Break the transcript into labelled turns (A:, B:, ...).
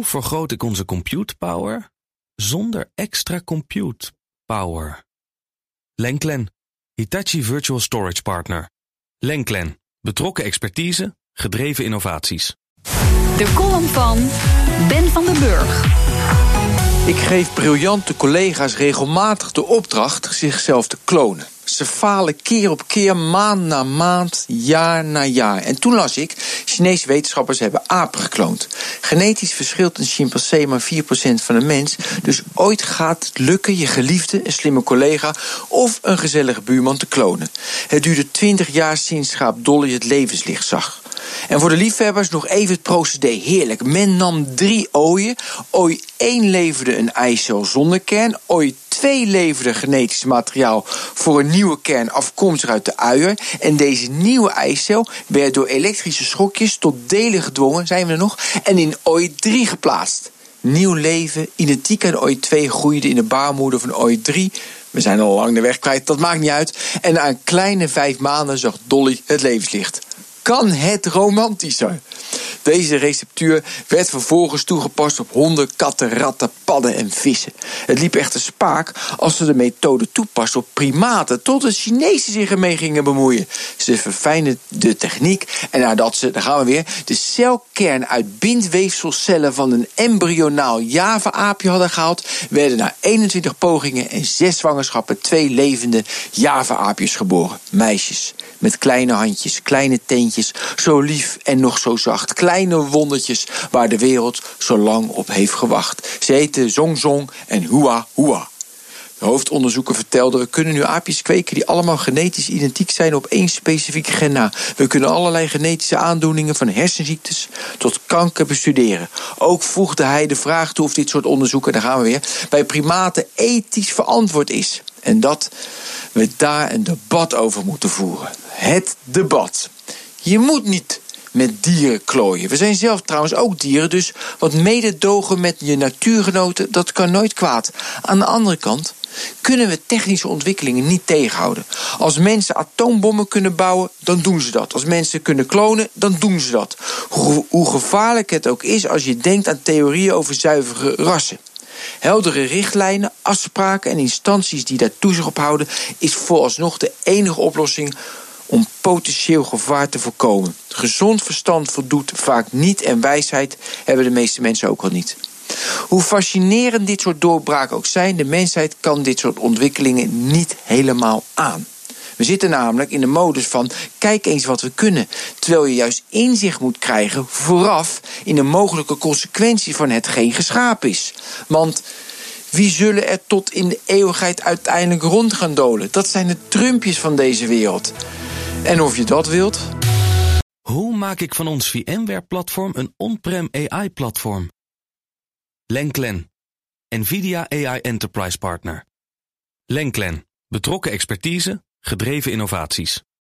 A: Hoe vergroot ik onze compute power zonder extra compute power? Lenklen, Hitachi Virtual Storage Partner. Lenklen, betrokken expertise, gedreven innovaties.
B: De column van Ben van den Burg.
C: Ik geef briljante collega's regelmatig de opdracht zichzelf te klonen. Ze falen keer op keer, maand na maand, jaar na jaar. En toen las ik, Chinese wetenschappers hebben apen gekloond. Genetisch verschilt een chimpansee maar 4% van een mens. Dus ooit gaat het lukken je geliefde, een slimme collega... of een gezellige buurman te klonen. Het duurde 20 jaar sinds schaap Dolly het levenslicht zag. En voor de liefhebbers nog even het procedé. Heerlijk. Men nam drie ooien. Ooi 1 leverde een eicel zonder kern. Ooi 2 leverde genetisch materiaal voor een nieuwe kern afkomstig uit de uier. En deze nieuwe eicel werd door elektrische schokjes tot delen gedwongen, zijn we er nog, en in ooi 3 geplaatst. Nieuw leven, identiek aan ooi 2, groeide in de baarmoeder van ooi 3. We zijn al lang de weg kwijt, dat maakt niet uit. En na een kleine vijf maanden zag Dolly het levenslicht kan het romantischer? Deze receptuur werd vervolgens toegepast op honden, katten, ratten, padden en vissen. Het liep echter spaak als ze de methode toepasten op primaten, tot de Chinezen zich ermee gingen bemoeien. Ze verfijnden de techniek en nadat ze, daar gaan we weer, de celkern uit bindweefselcellen van een embryonaal Java-aapje hadden gehaald, werden na 21 pogingen en 6 zwangerschappen twee levende Java-aapjes geboren. Meisjes met kleine handjes, kleine teentjes, zo lief en nog zo zacht. Kleine wondertjes waar de wereld zo lang op heeft gewacht. Ze heten Zong Zong en Hua Hua. De hoofdonderzoeker vertelde: we kunnen nu aapjes kweken die allemaal genetisch identiek zijn op één specifiek gen na. We kunnen allerlei genetische aandoeningen van hersenziektes tot kanker bestuderen. Ook voegde hij de vraag toe of dit soort onderzoeken, daar gaan we weer, bij primaten ethisch verantwoord is. En dat we daar een debat over moeten voeren. Het debat. Je moet niet met dieren klooien. We zijn zelf trouwens ook dieren, dus wat mededogen met je natuurgenoten, dat kan nooit kwaad. Aan de andere kant kunnen we technische ontwikkelingen niet tegenhouden. Als mensen atoombommen kunnen bouwen, dan doen ze dat. Als mensen kunnen klonen, dan doen ze dat. Hoe, gevaarlijk het ook is als je denkt aan theorieën over zuivere rassen. Heldere richtlijnen, afspraken en instanties die daar toezicht op houden, is vooralsnog de enige oplossing potentieel gevaar te voorkomen. Gezond verstand voldoet vaak niet en wijsheid hebben de meeste mensen ook al niet. Hoe fascinerend dit soort doorbraken ook zijn, de mensheid kan dit soort ontwikkelingen niet helemaal aan. We zitten namelijk in de modus van kijk eens wat we kunnen. Terwijl je juist inzicht moet krijgen vooraf in de mogelijke consequentie van hetgeen geschapen is. Want wie zullen er tot in de eeuwigheid uiteindelijk rond gaan dolen? Dat zijn de trumpjes van deze wereld. En of je dat wilt.
A: Hoe maak ik van ons VMware-platform een on-prem AI-platform? Lenklen, NVIDIA AI Enterprise Partner. Lenklen, betrokken expertise, gedreven innovaties.